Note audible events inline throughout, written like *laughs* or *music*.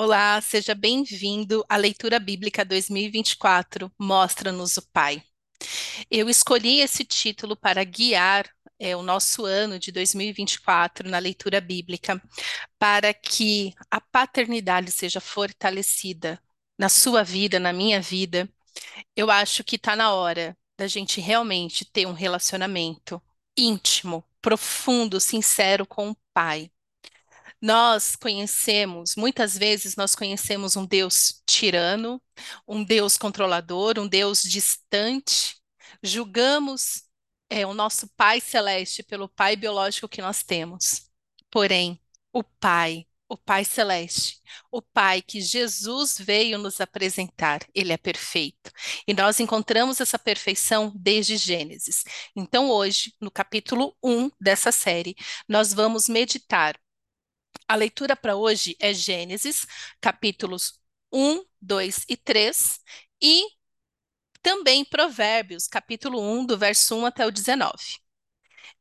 Olá, seja bem-vindo à Leitura Bíblica 2024, Mostra-nos o Pai. Eu escolhi esse título para guiar é, o nosso ano de 2024 na leitura bíblica, para que a paternidade seja fortalecida na sua vida, na minha vida. Eu acho que está na hora da gente realmente ter um relacionamento íntimo, profundo, sincero com o Pai. Nós conhecemos, muitas vezes nós conhecemos um Deus tirano, um Deus controlador, um Deus distante. Julgamos é, o nosso Pai celeste pelo Pai biológico que nós temos. Porém, o Pai, o Pai celeste, o Pai que Jesus veio nos apresentar, ele é perfeito. E nós encontramos essa perfeição desde Gênesis. Então, hoje, no capítulo 1 dessa série, nós vamos meditar a leitura para hoje é Gênesis, capítulos 1, 2 e 3, e também Provérbios, capítulo 1, do verso 1 até o 19.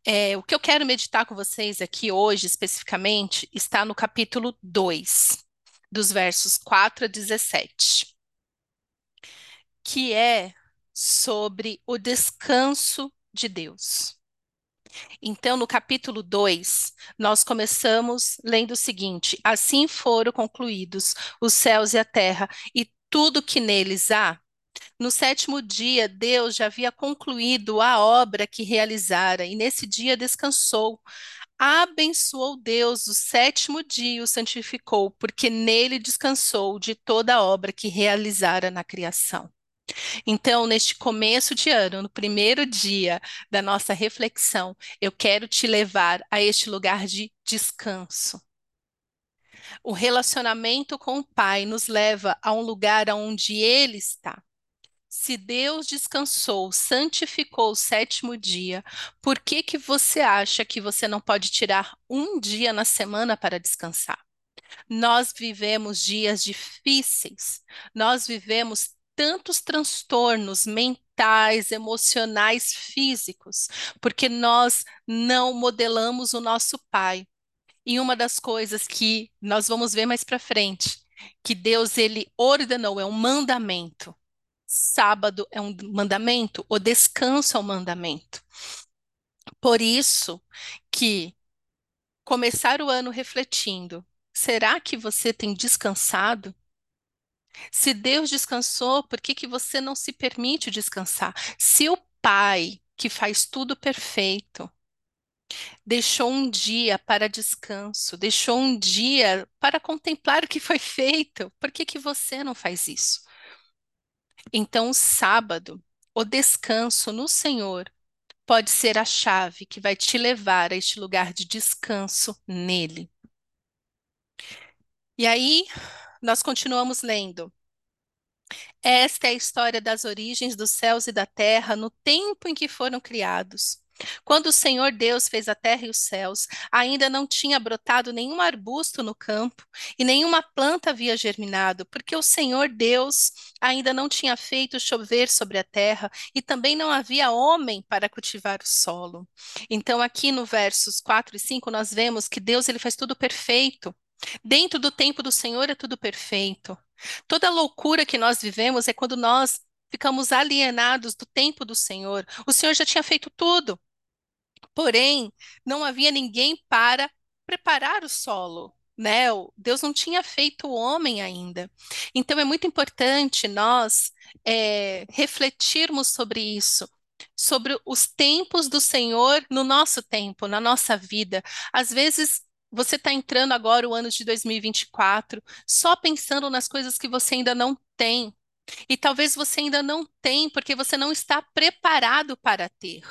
É, o que eu quero meditar com vocês aqui hoje, especificamente, está no capítulo 2, dos versos 4 a 17, que é sobre o descanso de Deus. Então, no capítulo 2, nós começamos lendo o seguinte: Assim foram concluídos os céus e a terra e tudo que neles há. No sétimo dia, Deus já havia concluído a obra que realizara, e nesse dia descansou. Abençoou Deus o sétimo dia o santificou, porque nele descansou de toda a obra que realizara na criação. Então, neste começo de ano, no primeiro dia da nossa reflexão, eu quero te levar a este lugar de descanso. O relacionamento com o Pai nos leva a um lugar onde Ele está. Se Deus descansou, santificou o sétimo dia, por que que você acha que você não pode tirar um dia na semana para descansar? Nós vivemos dias difíceis, nós vivemos tantos transtornos mentais, emocionais, físicos, porque nós não modelamos o nosso pai. E uma das coisas que nós vamos ver mais para frente, que Deus ele ordenou, é um mandamento. Sábado é um mandamento, o descanso é um mandamento. Por isso que começar o ano refletindo, será que você tem descansado? Se Deus descansou, por que que você não se permite descansar? Se o Pai, que faz tudo perfeito, deixou um dia para descanso, deixou um dia para contemplar o que foi feito, por que que você não faz isso? Então, o sábado, o descanso no Senhor, pode ser a chave que vai te levar a este lugar de descanso nele. E aí, nós continuamos lendo. Esta é a história das origens dos céus e da terra no tempo em que foram criados. Quando o Senhor Deus fez a terra e os céus, ainda não tinha brotado nenhum arbusto no campo e nenhuma planta havia germinado, porque o Senhor Deus ainda não tinha feito chover sobre a terra e também não havia homem para cultivar o solo. Então, aqui no versos 4 e 5, nós vemos que Deus ele faz tudo perfeito. Dentro do tempo do Senhor é tudo perfeito. Toda loucura que nós vivemos é quando nós ficamos alienados do tempo do Senhor. O Senhor já tinha feito tudo. Porém, não havia ninguém para preparar o solo, né? Deus não tinha feito o homem ainda. Então é muito importante nós é, refletirmos sobre isso, sobre os tempos do Senhor no nosso tempo, na nossa vida. Às vezes você está entrando agora o ano de 2024 só pensando nas coisas que você ainda não tem. E talvez você ainda não tem porque você não está preparado para ter.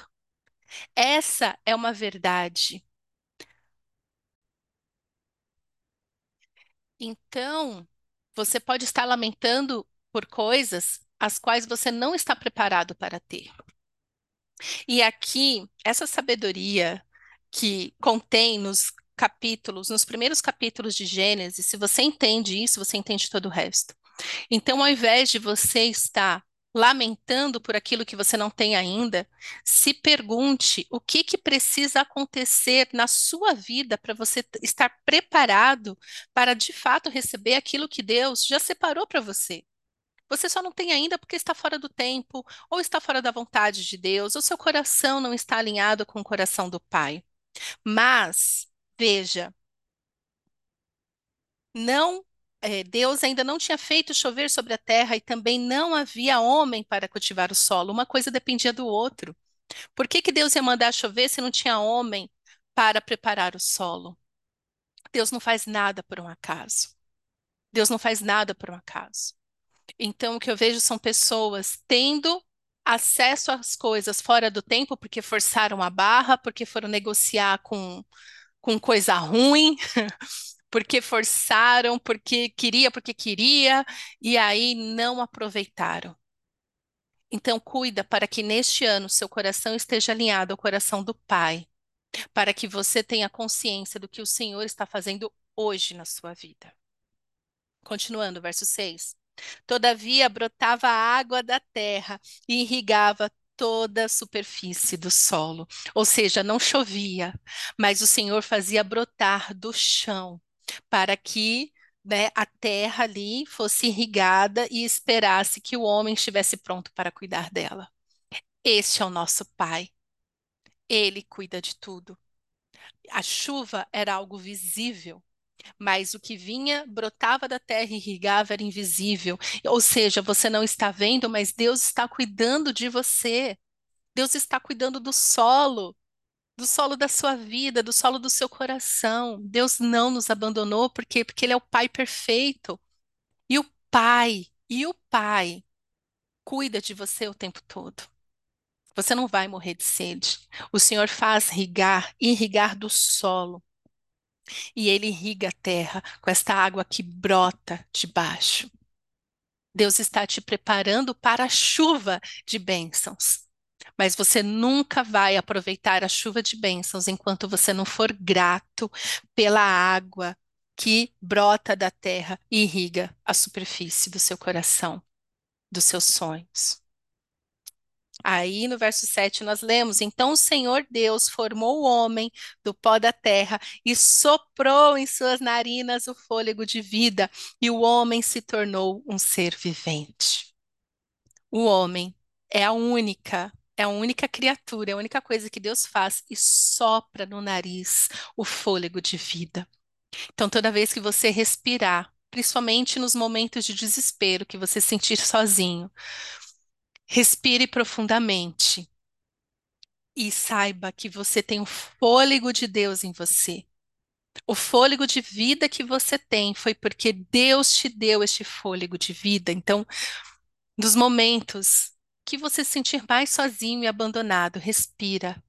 Essa é uma verdade. Então, você pode estar lamentando por coisas as quais você não está preparado para ter. E aqui, essa sabedoria que contém nos capítulos, nos primeiros capítulos de Gênesis, se você entende isso, você entende todo o resto. Então, ao invés de você estar lamentando por aquilo que você não tem ainda, se pergunte o que que precisa acontecer na sua vida para você estar preparado para de fato receber aquilo que Deus já separou para você. Você só não tem ainda porque está fora do tempo, ou está fora da vontade de Deus, ou seu coração não está alinhado com o coração do Pai. Mas, veja, não é, Deus ainda não tinha feito chover sobre a terra e também não havia homem para cultivar o solo. Uma coisa dependia do outro. Por que, que Deus ia mandar chover se não tinha homem para preparar o solo? Deus não faz nada por um acaso. Deus não faz nada por um acaso. Então, o que eu vejo são pessoas tendo acesso às coisas fora do tempo porque forçaram a barra, porque foram negociar com, com coisa ruim, *laughs* porque forçaram, porque queria, porque queria, e aí não aproveitaram. Então, cuida para que neste ano seu coração esteja alinhado ao coração do Pai, para que você tenha consciência do que o Senhor está fazendo hoje na sua vida. Continuando, verso 6. Todavia brotava água da terra e irrigava toda a superfície do solo. Ou seja, não chovia, mas o Senhor fazia brotar do chão para que né, a terra ali fosse irrigada e esperasse que o homem estivesse pronto para cuidar dela. Este é o nosso Pai. Ele cuida de tudo. A chuva era algo visível, mas o que vinha, brotava da terra e irrigava era invisível. Ou seja, você não está vendo, mas Deus está cuidando de você. Deus está cuidando do solo do solo da sua vida, do solo do seu coração. Deus não nos abandonou, por quê? Porque Ele é o Pai perfeito. E o Pai, e o Pai cuida de você o tempo todo. Você não vai morrer de sede. O Senhor faz irrigar, irrigar do solo. E Ele irriga a terra com esta água que brota de baixo. Deus está te preparando para a chuva de bênçãos mas você nunca vai aproveitar a chuva de bênçãos enquanto você não for grato pela água que brota da terra e irriga a superfície do seu coração, dos seus sonhos. Aí no verso 7 nós lemos: Então o Senhor Deus formou o homem do pó da terra e soprou em suas narinas o fôlego de vida, e o homem se tornou um ser vivente. O homem é a única é a única criatura, é a única coisa que Deus faz e sopra no nariz o fôlego de vida. Então, toda vez que você respirar, principalmente nos momentos de desespero que você sentir sozinho, respire profundamente e saiba que você tem o fôlego de Deus em você. O fôlego de vida que você tem foi porque Deus te deu este fôlego de vida. Então, nos momentos que você se sentir mais sozinho e abandonado, respira,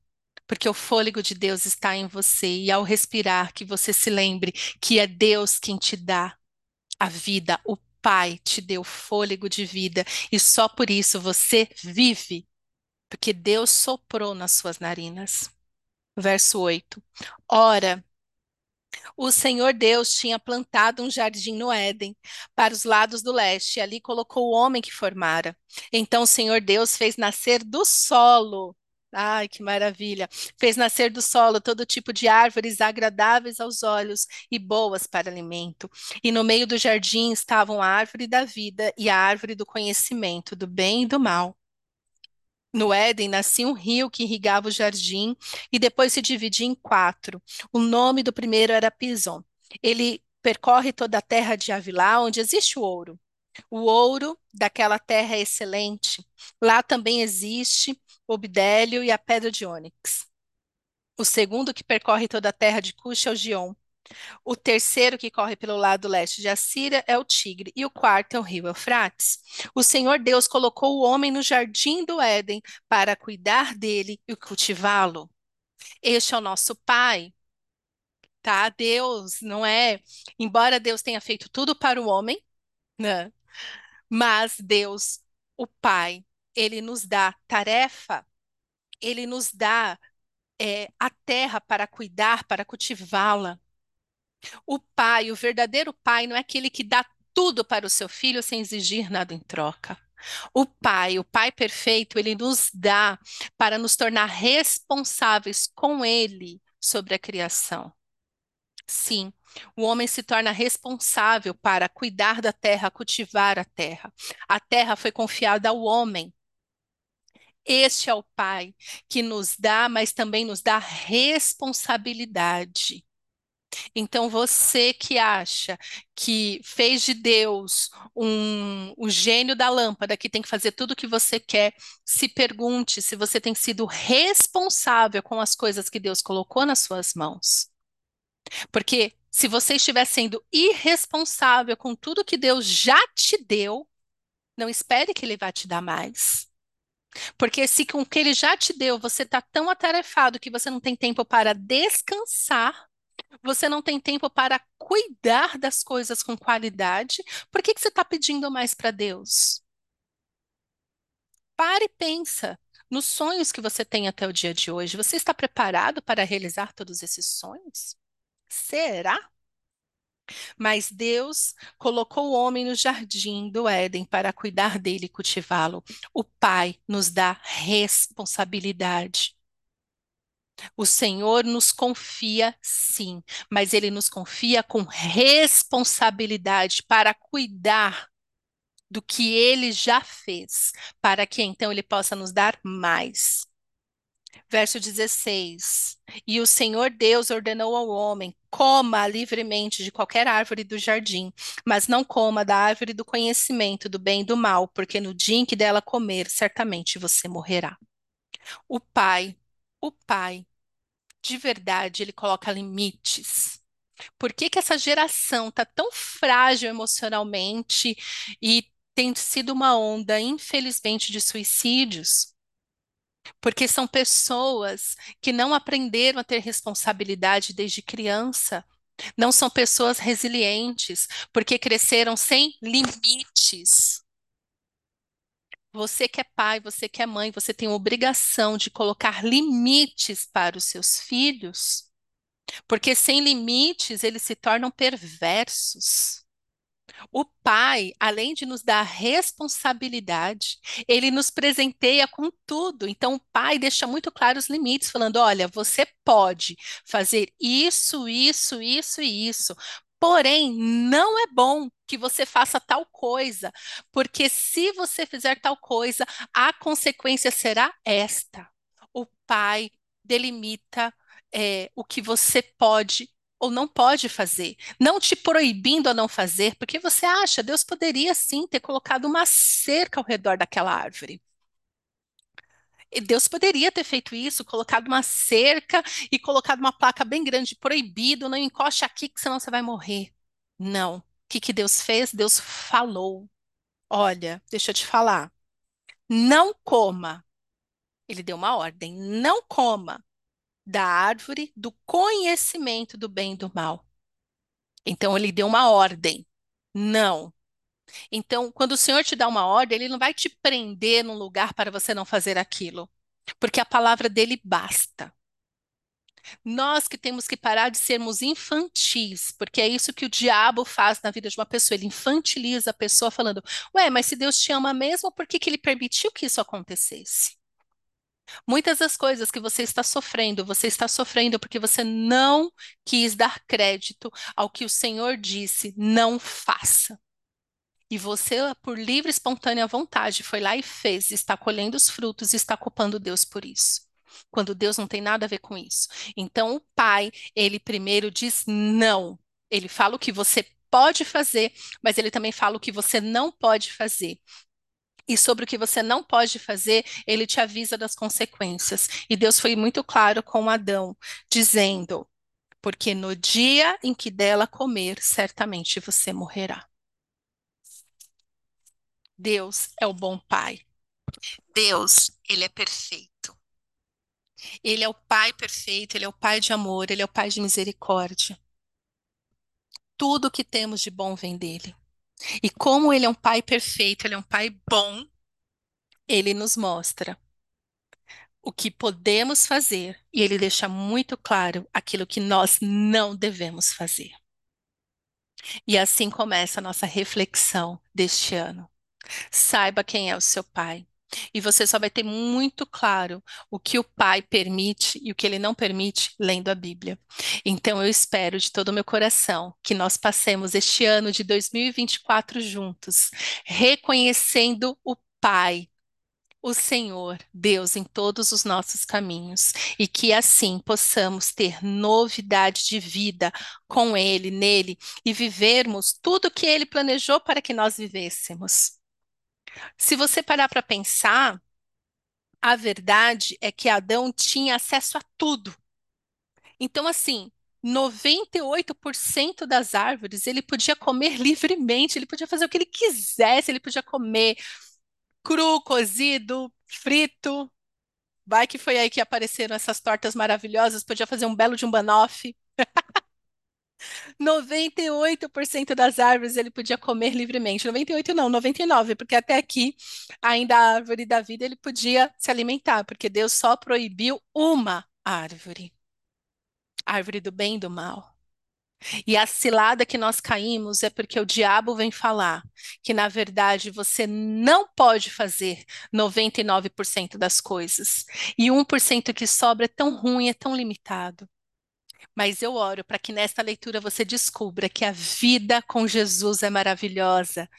porque o fôlego de Deus está em você e ao respirar que você se lembre que é Deus quem te dá a vida, o Pai te deu fôlego de vida e só por isso você vive, porque Deus soprou nas suas narinas. Verso 8. Ora, o Senhor Deus tinha plantado um jardim no Éden, para os lados do leste, e ali colocou o homem que formara. Então o Senhor Deus fez nascer do solo. Ai, que maravilha! Fez nascer do solo todo tipo de árvores agradáveis aos olhos e boas para alimento. E no meio do jardim estavam a árvore da vida e a árvore do conhecimento do bem e do mal. No Éden nascia um rio que irrigava o jardim e depois se dividia em quatro. O nome do primeiro era Pison. Ele percorre toda a terra de Avilá, onde existe o ouro. O ouro daquela terra é excelente. Lá também existe o bidélio e a pedra de ônix. O segundo que percorre toda a terra de Cush é o Gion. O terceiro que corre pelo lado leste de Assíria é o Tigre, e o quarto é o rio Eufrates. O Senhor Deus colocou o homem no jardim do Éden para cuidar dele e cultivá-lo. Este é o nosso Pai. Tá? Deus não é, embora Deus tenha feito tudo para o homem, né? Mas Deus, o Pai, ele nos dá tarefa, ele nos dá é, a terra para cuidar, para cultivá-la. O pai, o verdadeiro pai, não é aquele que dá tudo para o seu filho sem exigir nada em troca. O Pai, o Pai perfeito, ele nos dá para nos tornar responsáveis com Ele sobre a criação. Sim, o homem se torna responsável para cuidar da terra, cultivar a terra. A terra foi confiada ao homem. Este é o Pai que nos dá, mas também nos dá responsabilidade. Então, você que acha que fez de Deus um, o gênio da lâmpada, que tem que fazer tudo o que você quer, se pergunte se você tem sido responsável com as coisas que Deus colocou nas suas mãos. Porque se você estiver sendo irresponsável com tudo que Deus já te deu, não espere que Ele vá te dar mais. Porque se com o que Ele já te deu você está tão atarefado que você não tem tempo para descansar, você não tem tempo para cuidar das coisas com qualidade, por que, que você está pedindo mais para Deus? Pare e pensa nos sonhos que você tem até o dia de hoje. Você está preparado para realizar todos esses sonhos? Será? Mas Deus colocou o homem no jardim do Éden para cuidar dele e cultivá-lo. O Pai nos dá responsabilidade. O Senhor nos confia, sim, mas Ele nos confia com responsabilidade para cuidar do que Ele já fez, para que então Ele possa nos dar mais. Verso 16: E o Senhor Deus ordenou ao homem: coma livremente de qualquer árvore do jardim, mas não coma da árvore do conhecimento do bem e do mal, porque no dia em que dela comer, certamente você morrerá. O Pai, o Pai, de verdade, ele coloca limites. Por que que essa geração está tão frágil emocionalmente e tem sido uma onda, infelizmente, de suicídios? Porque são pessoas que não aprenderam a ter responsabilidade desde criança. Não são pessoas resilientes, porque cresceram sem limites. Você que é pai, você que é mãe, você tem obrigação de colocar limites para os seus filhos, porque sem limites eles se tornam perversos. O Pai, além de nos dar responsabilidade, ele nos presenteia com tudo. Então, o Pai deixa muito claro os limites, falando: olha, você pode fazer isso, isso, isso e isso. Porém, não é bom que você faça tal coisa, porque se você fizer tal coisa, a consequência será esta. O pai delimita é, o que você pode ou não pode fazer, não te proibindo a não fazer, porque você acha, Deus poderia sim ter colocado uma cerca ao redor daquela árvore. E Deus poderia ter feito isso, colocado uma cerca e colocado uma placa bem grande, proibido, não encoste aqui, que senão você vai morrer. Não. O que, que Deus fez? Deus falou. Olha, deixa eu te falar. Não coma. Ele deu uma ordem. Não coma da árvore do conhecimento do bem e do mal. Então ele deu uma ordem. Não. Então, quando o Senhor te dá uma ordem, ele não vai te prender num lugar para você não fazer aquilo, porque a palavra dele basta. Nós que temos que parar de sermos infantis, porque é isso que o diabo faz na vida de uma pessoa. Ele infantiliza a pessoa falando: Ué, mas se Deus te ama mesmo, por que, que ele permitiu que isso acontecesse? Muitas das coisas que você está sofrendo, você está sofrendo porque você não quis dar crédito ao que o Senhor disse, não faça. E você, por livre e espontânea vontade, foi lá e fez, está colhendo os frutos e está culpando Deus por isso. Quando Deus não tem nada a ver com isso. Então, o pai, ele primeiro diz não. Ele fala o que você pode fazer, mas ele também fala o que você não pode fazer. E sobre o que você não pode fazer, ele te avisa das consequências. E Deus foi muito claro com Adão, dizendo: Porque no dia em que dela comer, certamente você morrerá. Deus é o bom Pai. Deus, ele é perfeito. Ele é o Pai perfeito, ele é o Pai de amor, ele é o Pai de misericórdia. Tudo que temos de bom vem dele. E como ele é um Pai perfeito, ele é um Pai bom, ele nos mostra o que podemos fazer e ele deixa muito claro aquilo que nós não devemos fazer. E assim começa a nossa reflexão deste ano. Saiba quem é o seu pai. E você só vai ter muito claro o que o pai permite e o que ele não permite lendo a Bíblia. Então eu espero de todo o meu coração que nós passemos este ano de 2024 juntos, reconhecendo o Pai o Senhor, Deus, em todos os nossos caminhos, e que assim possamos ter novidade de vida com Ele, nele, e vivermos tudo que Ele planejou para que nós vivêssemos. Se você parar para pensar, a verdade é que Adão tinha acesso a tudo. Então, assim, 98% das árvores ele podia comer *laughs* livremente, ele podia fazer o que ele quisesse, ele podia comer cru, cozido, frito. Vai que foi aí que apareceram essas tortas maravilhosas, podia fazer um belo de um banoffee. 98% das árvores ele podia comer livremente. 98 não, 99, porque até aqui ainda a árvore da vida ele podia se alimentar, porque Deus só proibiu uma árvore. A árvore do bem e do mal. E a cilada que nós caímos é porque o diabo vem falar que, na verdade, você não pode fazer 99% das coisas. E 1% que sobra é tão ruim, é tão limitado. Mas eu oro para que nesta leitura você descubra que a vida com Jesus é maravilhosa,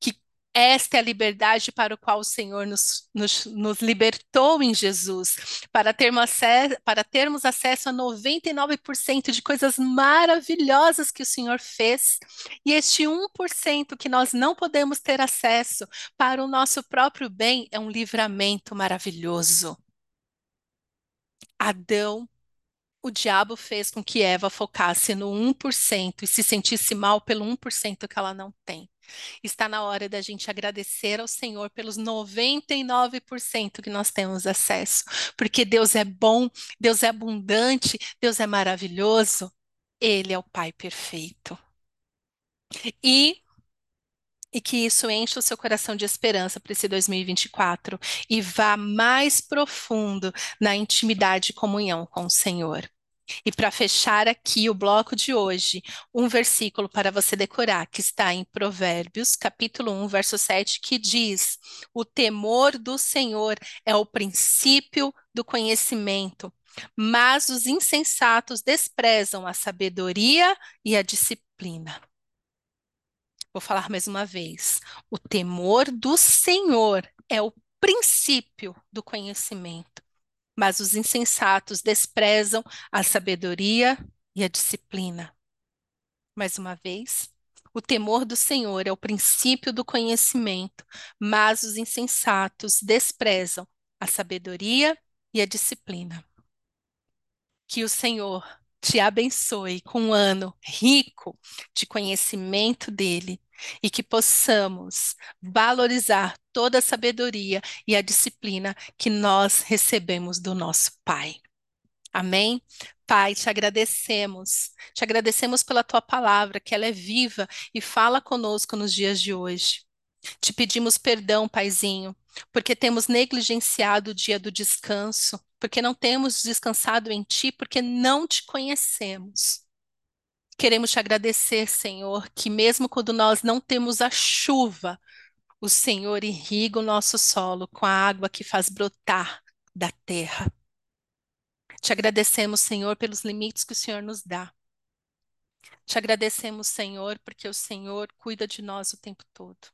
que esta é a liberdade para o qual o Senhor nos, nos, nos libertou em Jesus, para termos, acesso, para termos acesso a 99% de coisas maravilhosas que o Senhor fez, e este 1% que nós não podemos ter acesso para o nosso próprio bem é um livramento maravilhoso. Adão o diabo fez com que Eva focasse no 1% e se sentisse mal pelo 1% que ela não tem. Está na hora da gente agradecer ao Senhor pelos 99% que nós temos acesso, porque Deus é bom, Deus é abundante, Deus é maravilhoso, Ele é o Pai perfeito. E e que isso encha o seu coração de esperança para esse 2024 e vá mais profundo na intimidade e comunhão com o Senhor. E para fechar aqui o bloco de hoje, um versículo para você decorar, que está em Provérbios, capítulo 1, verso 7, que diz: O temor do Senhor é o princípio do conhecimento, mas os insensatos desprezam a sabedoria e a disciplina. Vou falar mais uma vez. O temor do Senhor é o princípio do conhecimento, mas os insensatos desprezam a sabedoria e a disciplina. Mais uma vez. O temor do Senhor é o princípio do conhecimento, mas os insensatos desprezam a sabedoria e a disciplina. Que o Senhor te abençoe com um ano rico de conhecimento dele e que possamos valorizar toda a sabedoria e a disciplina que nós recebemos do nosso Pai. Amém? Pai, te agradecemos, te agradecemos pela tua palavra, que ela é viva e fala conosco nos dias de hoje. Te pedimos perdão, Paizinho, porque temos negligenciado o dia do descanso, porque não temos descansado em Ti, porque não te conhecemos. Queremos te agradecer, Senhor, que mesmo quando nós não temos a chuva, o Senhor irriga o nosso solo com a água que faz brotar da terra. Te agradecemos, Senhor, pelos limites que o Senhor nos dá. Te agradecemos, Senhor, porque o Senhor cuida de nós o tempo todo.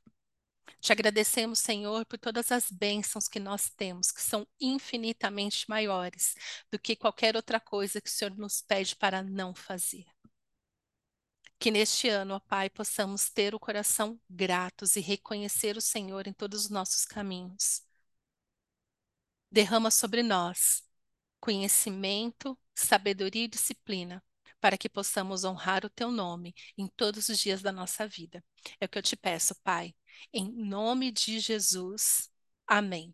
Te agradecemos, Senhor, por todas as bênçãos que nós temos, que são infinitamente maiores do que qualquer outra coisa que o Senhor nos pede para não fazer. Que neste ano, ó Pai, possamos ter o coração gratos e reconhecer o Senhor em todos os nossos caminhos. Derrama sobre nós conhecimento, sabedoria e disciplina, para que possamos honrar o Teu nome em todos os dias da nossa vida. É o que eu te peço, Pai, em nome de Jesus. Amém.